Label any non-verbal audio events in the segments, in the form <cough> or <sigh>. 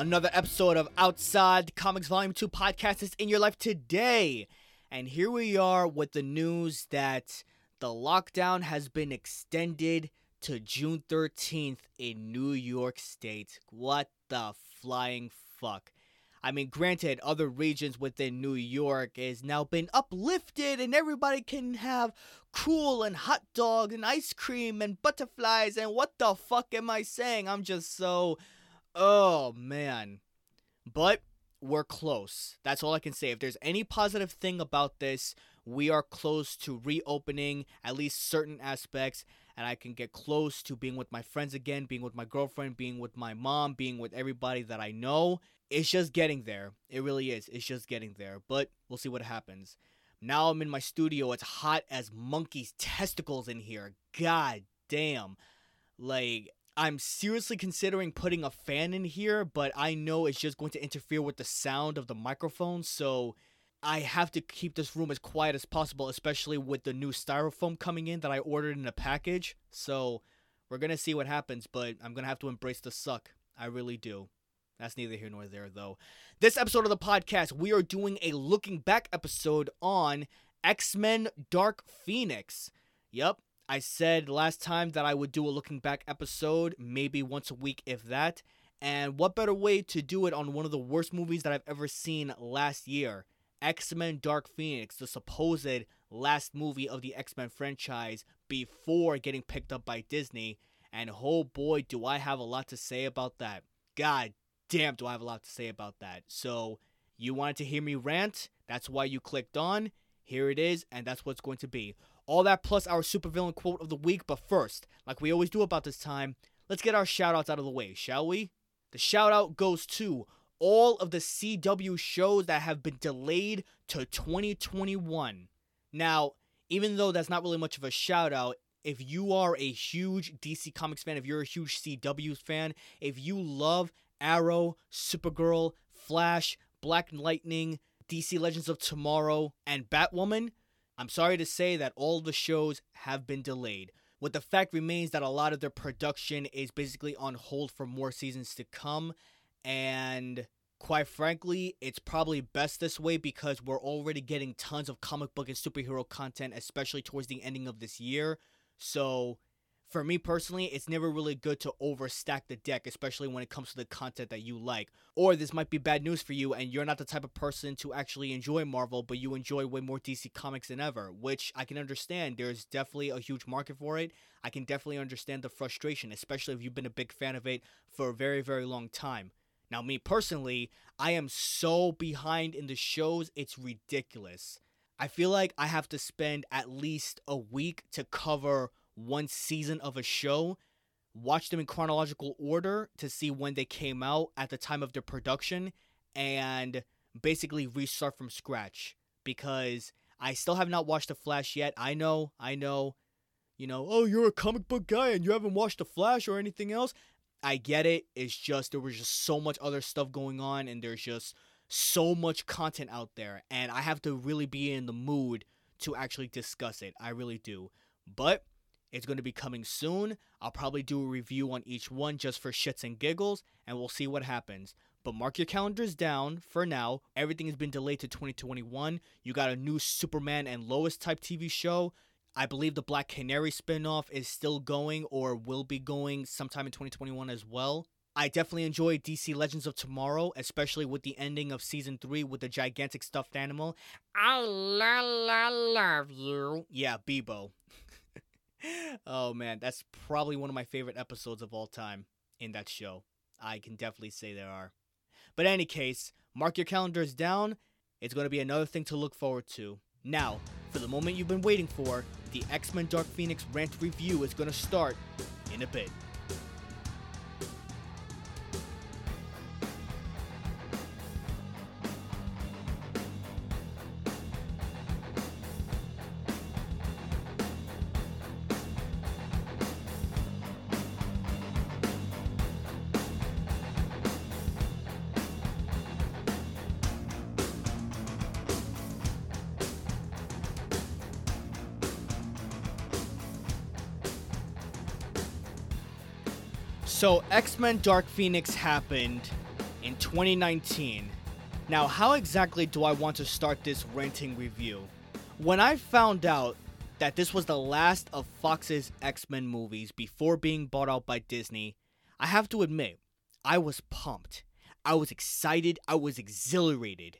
Another episode of Outside Comics Volume 2 podcast is in your life today. And here we are with the news that the lockdown has been extended to June 13th in New York State. What the flying fuck? I mean, granted, other regions within New York has now been uplifted and everybody can have cool and hot dog and ice cream and butterflies and what the fuck am I saying? I'm just so. Oh, man. But we're close. That's all I can say. If there's any positive thing about this, we are close to reopening at least certain aspects and I can get close to being with my friends again, being with my girlfriend, being with my mom, being with everybody that I know. It's just getting there. It really is. It's just getting there. But we'll see what happens. Now I'm in my studio. It's hot as monkey's testicles in here. God damn. Like, I'm seriously considering putting a fan in here, but I know it's just going to interfere with the sound of the microphone. So I have to keep this room as quiet as possible, especially with the new styrofoam coming in that I ordered in a package. So we're to see what happens, but I'm to have to embrace the suck. I really do. That's neither here nor there, though. This episode of the podcast, we are doing a looking back episode on X Men Dark Phoenix. Yep, I said last time that I would do a looking back episode, maybe once a week, if that. And what better way to do it on one of the worst movies that I've ever seen last year? X Men Dark Phoenix, the supposed last movie of the X Men franchise before getting picked up by Disney. And oh boy, do I have a lot to say about that. God damn, do I have a lot to say about that. So, you wanted to hear me rant? That's why you clicked on. Here it is, and that's what's going to be. All that plus our supervillain quote of the week. But first, like we always do about this time, let's get our shoutouts out of the way, shall we? The shout out goes to all of the CW shows that have been delayed to 2021. Now, even though that's not really much of a shout out, if you are a huge DC Comics fan, if you're a huge CW fan, if you love Arrow, Supergirl, Flash, Black Lightning, DC Legends of Tomorrow, and Batwoman, I'm sorry to say that all the shows have been delayed. What the fact remains that a lot of their production is basically on hold for more seasons to come, and quite frankly, it's probably best this way because we're already getting tons of comic book and superhero content, especially towards the ending of this year. So, for me personally, it's never really good to overstack the deck, especially when it comes to the content that you like. Or this might be bad news for you, and you're not the type of person to actually enjoy Marvel, but you enjoy way more DC Comics than ever, which I can understand. There's definitely a huge market for it. I can definitely understand the frustration, especially if you've been a big fan of it for a very, very long time. Now, me personally, I am so behind in the shows, it's ridiculous. I feel like I have to spend at least a week to cover one season of a show, watch them in chronological order to see when they came out at the time of their production, and basically restart from scratch because I still have not watched The Flash yet. I know, I know, you know, oh, you're a comic book guy and you haven't watched The Flash or anything else. I get it. It's just there was just so much other stuff going on, and there's just so much content out there, and I have to really be in the mood to actually discuss it. I really do. But it's going to be coming soon. I'll probably do a review on each one just for shits and giggles, and we'll see what happens. But mark your calendars down for now. Everything has been delayed to 2021. You got a new Superman and Lois type TV show. I believe the Black Canary spinoff is still going or will be going sometime in 2021 as well. I definitely enjoy DC Legends of Tomorrow, especially with the ending of season 3 with the gigantic stuffed animal. Oh, I la love you. Yeah, Beebo. <laughs> oh man, that's probably one of my favorite episodes of all time in that show. I can definitely say there are. But in any case, mark your calendars down. It's going to be another thing to look forward to. Now, for the moment you've been waiting for, the X Men Dark Phoenix rant review is going to start in a bit. So, X Men Dark Phoenix happened in 2019. Now, how exactly do I want to start this ranting review? When I found out that this was the last of Fox's X Men movies before being bought out by Disney, I have to admit, I was pumped. I was excited. I was exhilarated.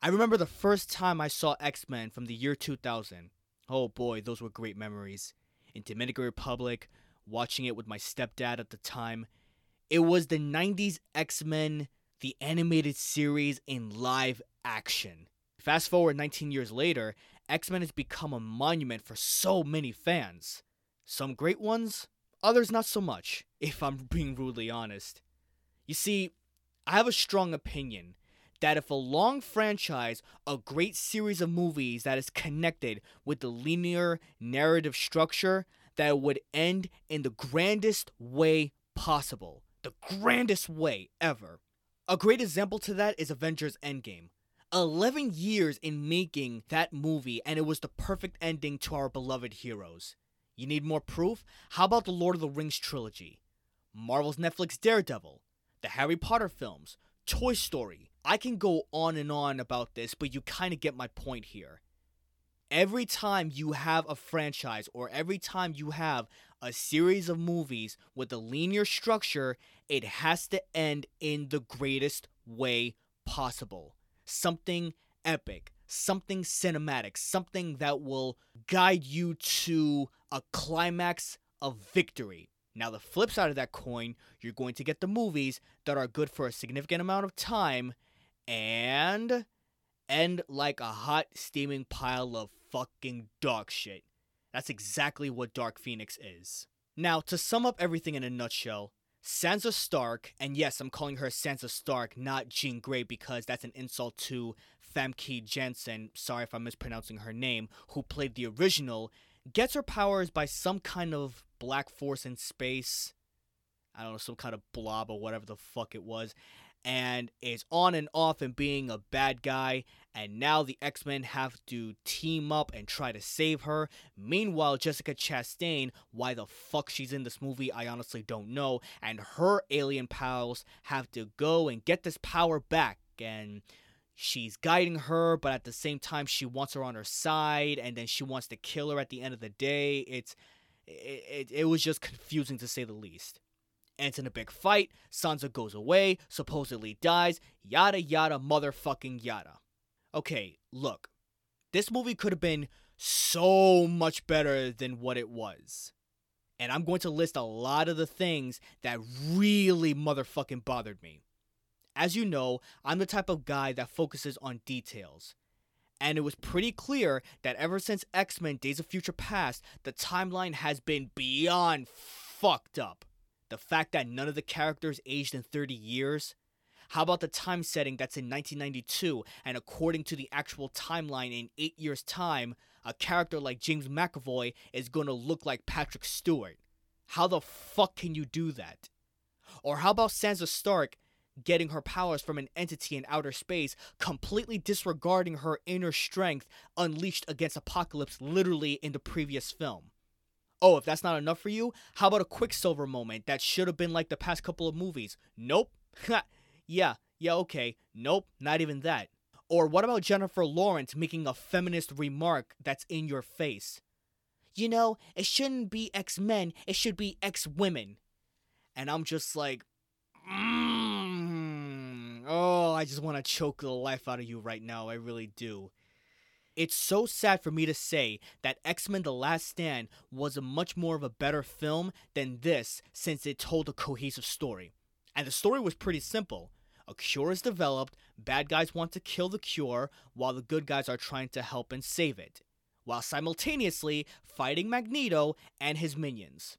I remember the first time I saw X Men from the year 2000. Oh boy, those were great memories. In Dominican Republic, watching it with my stepdad at the time. It was the 90s X Men, the animated series in live action. Fast forward 19 years later, X Men has become a monument for so many fans. Some great ones, others not so much, if I'm <laughs> being rudely honest. You see, I have a strong opinion that if a long franchise, a great series of movies that is connected with the linear narrative structure, that would end in the grandest way possible. The grandest way ever. A great example to that is Avengers Endgame. 11 years in making that movie, and it was the perfect ending to our beloved heroes. You need more proof? How about the Lord of the Rings trilogy? Marvel's Netflix Daredevil, the Harry Potter films, Toy Story. I can go on and on about this, but you kind of get my point here every time you have a franchise or every time you have a series of movies with a linear structure, it has to end in the greatest way possible. Something epic, something cinematic, something that will guide you to a climax of victory. Now, the flip side of that coin, you're going to get the movies that are good for a significant amount of time and end like a hot, steaming pile of fucking dog shit. That's exactly what Dark Phoenix is. Now, to sum up everything in a nutshell, Sansa Stark, and yes, I'm calling her Sansa Stark, not Jean Grey, because that's an insult to Famke Janssen, sorry if I'm mispronouncing her name, who played the original, gets her powers by some kind of black force in space. I don't know, some kind of blob or whatever the fuck it was and is on and off and being a bad guy. And now the X Men have to team up and try to save her. Meanwhile, Jessica Chastain, why the fuck she's in this movie, I honestly don't know. And her alien pals have to go and get this power back. And she's guiding her, but at the same time, she wants her on her side. And then she wants to kill her at the end of the day. It's. It, it, it was just confusing to say the least ends in a big fight, Sansa goes away, supposedly dies, yada yada motherfucking yada. Okay, look, this movie could have been so much better than what it was. And I'm going to list a lot of the things that really motherfucking bothered me. As you know, I'm the type of guy that focuses on details. And it was pretty clear that ever since X Men Days of Future Past, the timeline has been beyond fucked up. The fact that none of the characters aged in 30 years? How about the time setting that's in 1992, and according to the actual timeline, in 8 years' time, a character like James McAvoy is gonna look like Patrick Stewart? How the fuck can you do that? Or how about Sansa Stark getting her powers from an entity in outer space, completely disregarding her inner strength unleashed against Apocalypse literally in the previous film? Oh, if that's not enough for you, how about a Quicksilver moment that should have been like the past couple of movies? Nope. <laughs> yeah, yeah, okay. Nope, not even that. Or what about Jennifer Lawrence making a feminist remark that's in your face? You know, it shouldn't be X Men, it should be X women. And I'm just like, mm, oh, I just want to choke the life out of you right now. I really do. It's so sad for me to say that X Men The Last Stand was a much more of a better film than this since it told a cohesive story. And the story was pretty simple. A cure is developed, bad guys want to kill the cure, while the good guys are trying to help and save it, while simultaneously fighting Magneto and his minions.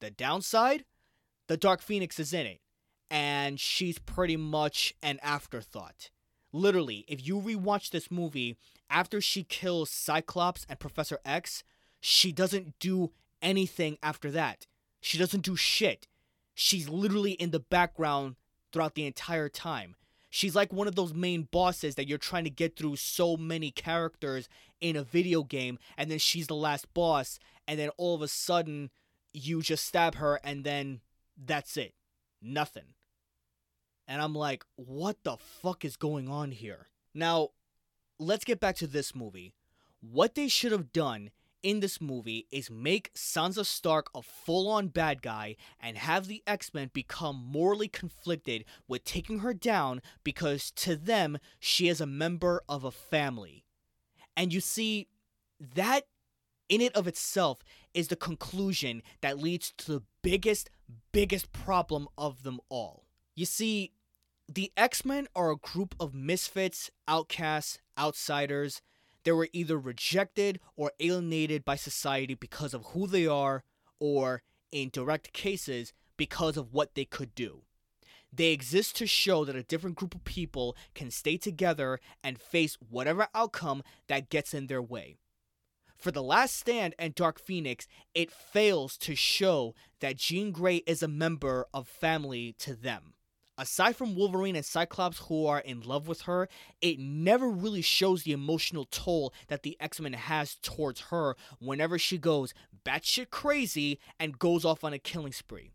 The downside? The Dark Phoenix is in it, and she's pretty much an afterthought. Literally, if you rewatch this movie, after she kills Cyclops and Professor X, she doesn't do anything after that. She doesn't do shit. She's literally in the background throughout the entire time. She's like one of those main bosses that you're trying to get through so many characters in a video game, and then she's the last boss, and then all of a sudden you just stab her, and then That's it. Nothing. And I'm like, what the fuck is going on here? Now, let's get back to this movie. What they should have done in this movie is make Sansa Stark a full on bad guy and have the X Men become morally conflicted with taking her down because to them, she is a member of a family. And you see, that in it of itself is the conclusion that leads to the biggest, biggest problem of them all. You see, the X Men are a group of misfits, outcasts, outsiders they were either rejected or alienated by society because of who they are, or, in direct cases, because of what they could do. They exist to show that a different group of people can stay together and face whatever outcome that gets in their way. For The Last Stand and Dark Phoenix, it fails to show that Jean Grey is a member of family to them aside from Wolverine and Cyclops who are in love with her, it never really shows the emotional toll that the X Men has towards her whenever she goes batshit crazy and goes off on a killing spree.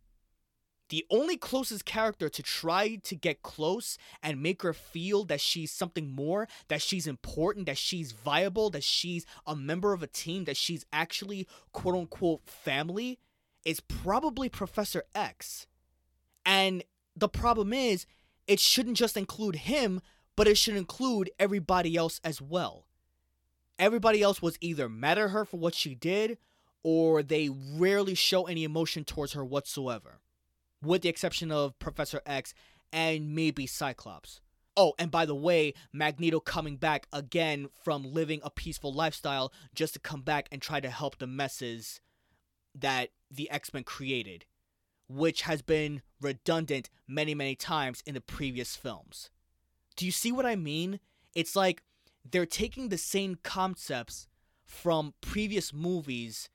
The only closest character to try to get close and make her feel that she's something more, that she's important, that she's viable, that she's a member of a team, that she's actually quote unquote family is probably Professor X. And the problem is, it shouldn't just include him, but it should include everybody else as well. Everybody else was either mad at her for what she did, or they rarely show any emotion towards her whatsoever, with the exception of Professor X and maybe Cyclops. Oh, and by the way, Magneto coming back again from living a peaceful lifestyle just to come back and try to help the messes that the X Men created which has been redundant many, many times in the previous films. Do you see what I mean? It's like they're taking the same concepts from previous movies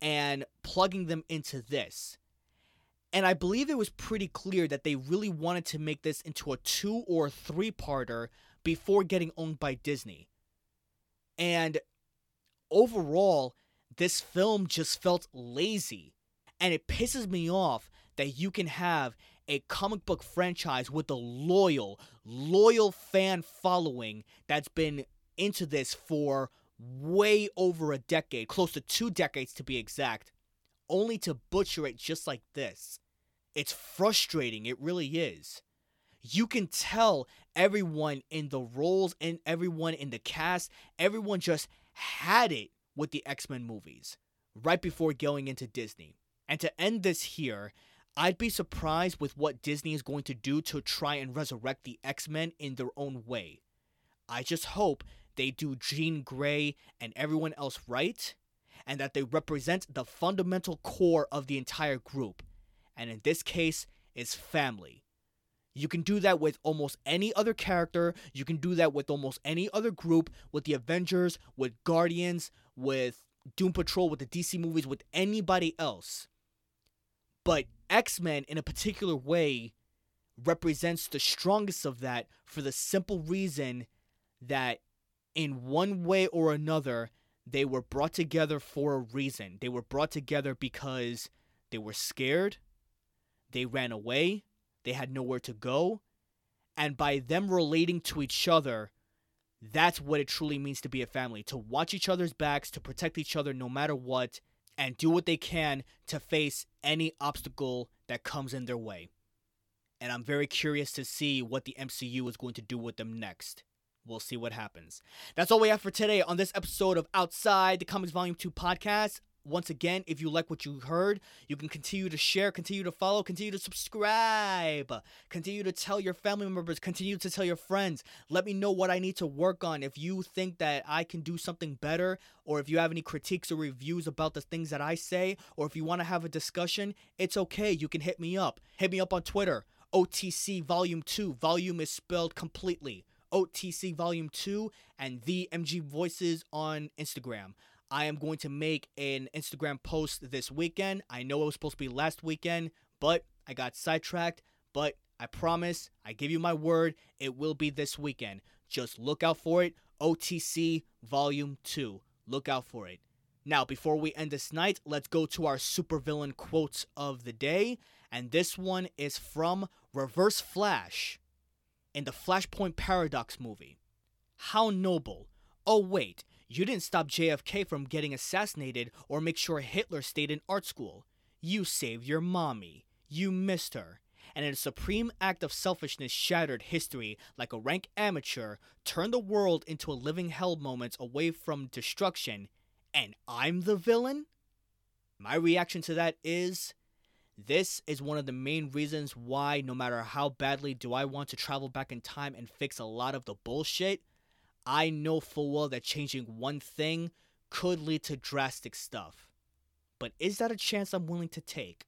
and plugging them into this. And I believe it was pretty clear that they really wanted to make this into a two or three parter before getting owned by Disney. And overall, this film just felt lazy. And it pisses me off that you can have a comic book franchise with a loyal, loyal fan following that's been into this for way over a decade, close to two decades to be exact, only to butcher it just like this. It's frustrating, it really is. You can tell everyone in the roles and everyone in the cast, everyone just had it with the X Men movies right before going into Disney. And to end this here, I'd be surprised with what Disney is going to do to try and resurrect the X Men in their own way. I just hope they do Jean Grey and everyone else right, and that they represent the fundamental core of the entire group, and in this case, is family. You can do that with almost any other character. You can do that with almost any other group, with the Avengers, with Guardians, with Doom Patrol, with the DC movies, with anybody else. But X Men, in a particular way, represents the strongest of that for the simple reason that, in one way or another, they were brought together for a reason. They were brought together because they were scared, they ran away, they had nowhere to go, and by them relating to each other, that's what it truly means to be a family to watch each other's backs, to protect each other no matter what, and do what they can to face any obstacle that comes in their way. And I'm very curious to see what the MCU is going to do with them next. We'll see what happens. That's all we have for today on this episode of Outside the Comics Volume 2 podcast once again, if you like what you heard, you can continue to share, continue to follow, continue to subscribe, continue to tell your family members, continue to tell your friends. Let me know what I need to work on. If you think that I can do something better, or if you have any critiques or reviews about the things that I say, or if you want to have a discussion, it's okay. You can hit me up. Hit me up on Twitter. OTC Volume 2. Volume is spelled completely. OTC Volume 2 and the MG Voices on Instagram. I am going to make an Instagram post this weekend. I know it was supposed to be last weekend, but I got sidetracked. But I promise, I give you my word, it will be this weekend. Just look out for it. OTC Volume 2. Look out for it. Now, before we end this night, let's go to our supervillain quotes of the day. And this one is from Reverse Flash in the Flashpoint Paradox movie. How noble. Oh, wait, you didn't stop JFK from getting assassinated or make sure Hitler stayed in art school. You saved your mommy. You missed her. And in a supreme act of selfishness, shattered history like a rank amateur, turned the world into a living hell moments away from destruction. And I'm the villain? My reaction to that is this is one of the main reasons why, no matter how badly do I want to travel back in time and fix a lot of the bullshit, I know full well that changing one thing could lead to drastic stuff. But is that a chance I'm willing to take?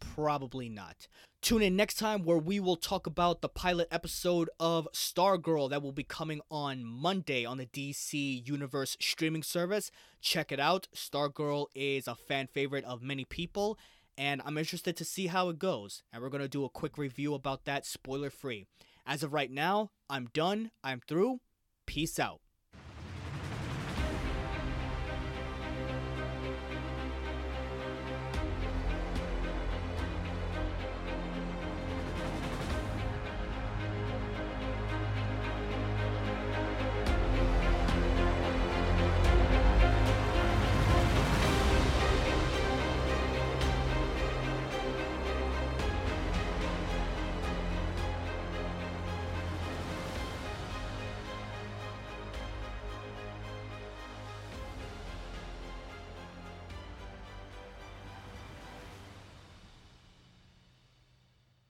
Probably not. Tune in next time where we will talk about the pilot episode of Stargirl that will be coming on Monday on the DC Universe streaming service. Check it out. Stargirl is a fan favorite of many people, and I'm interested to see how it goes. And we're going to do a quick review about that spoiler free. As of right now, I'm done. I'm through. Peace out.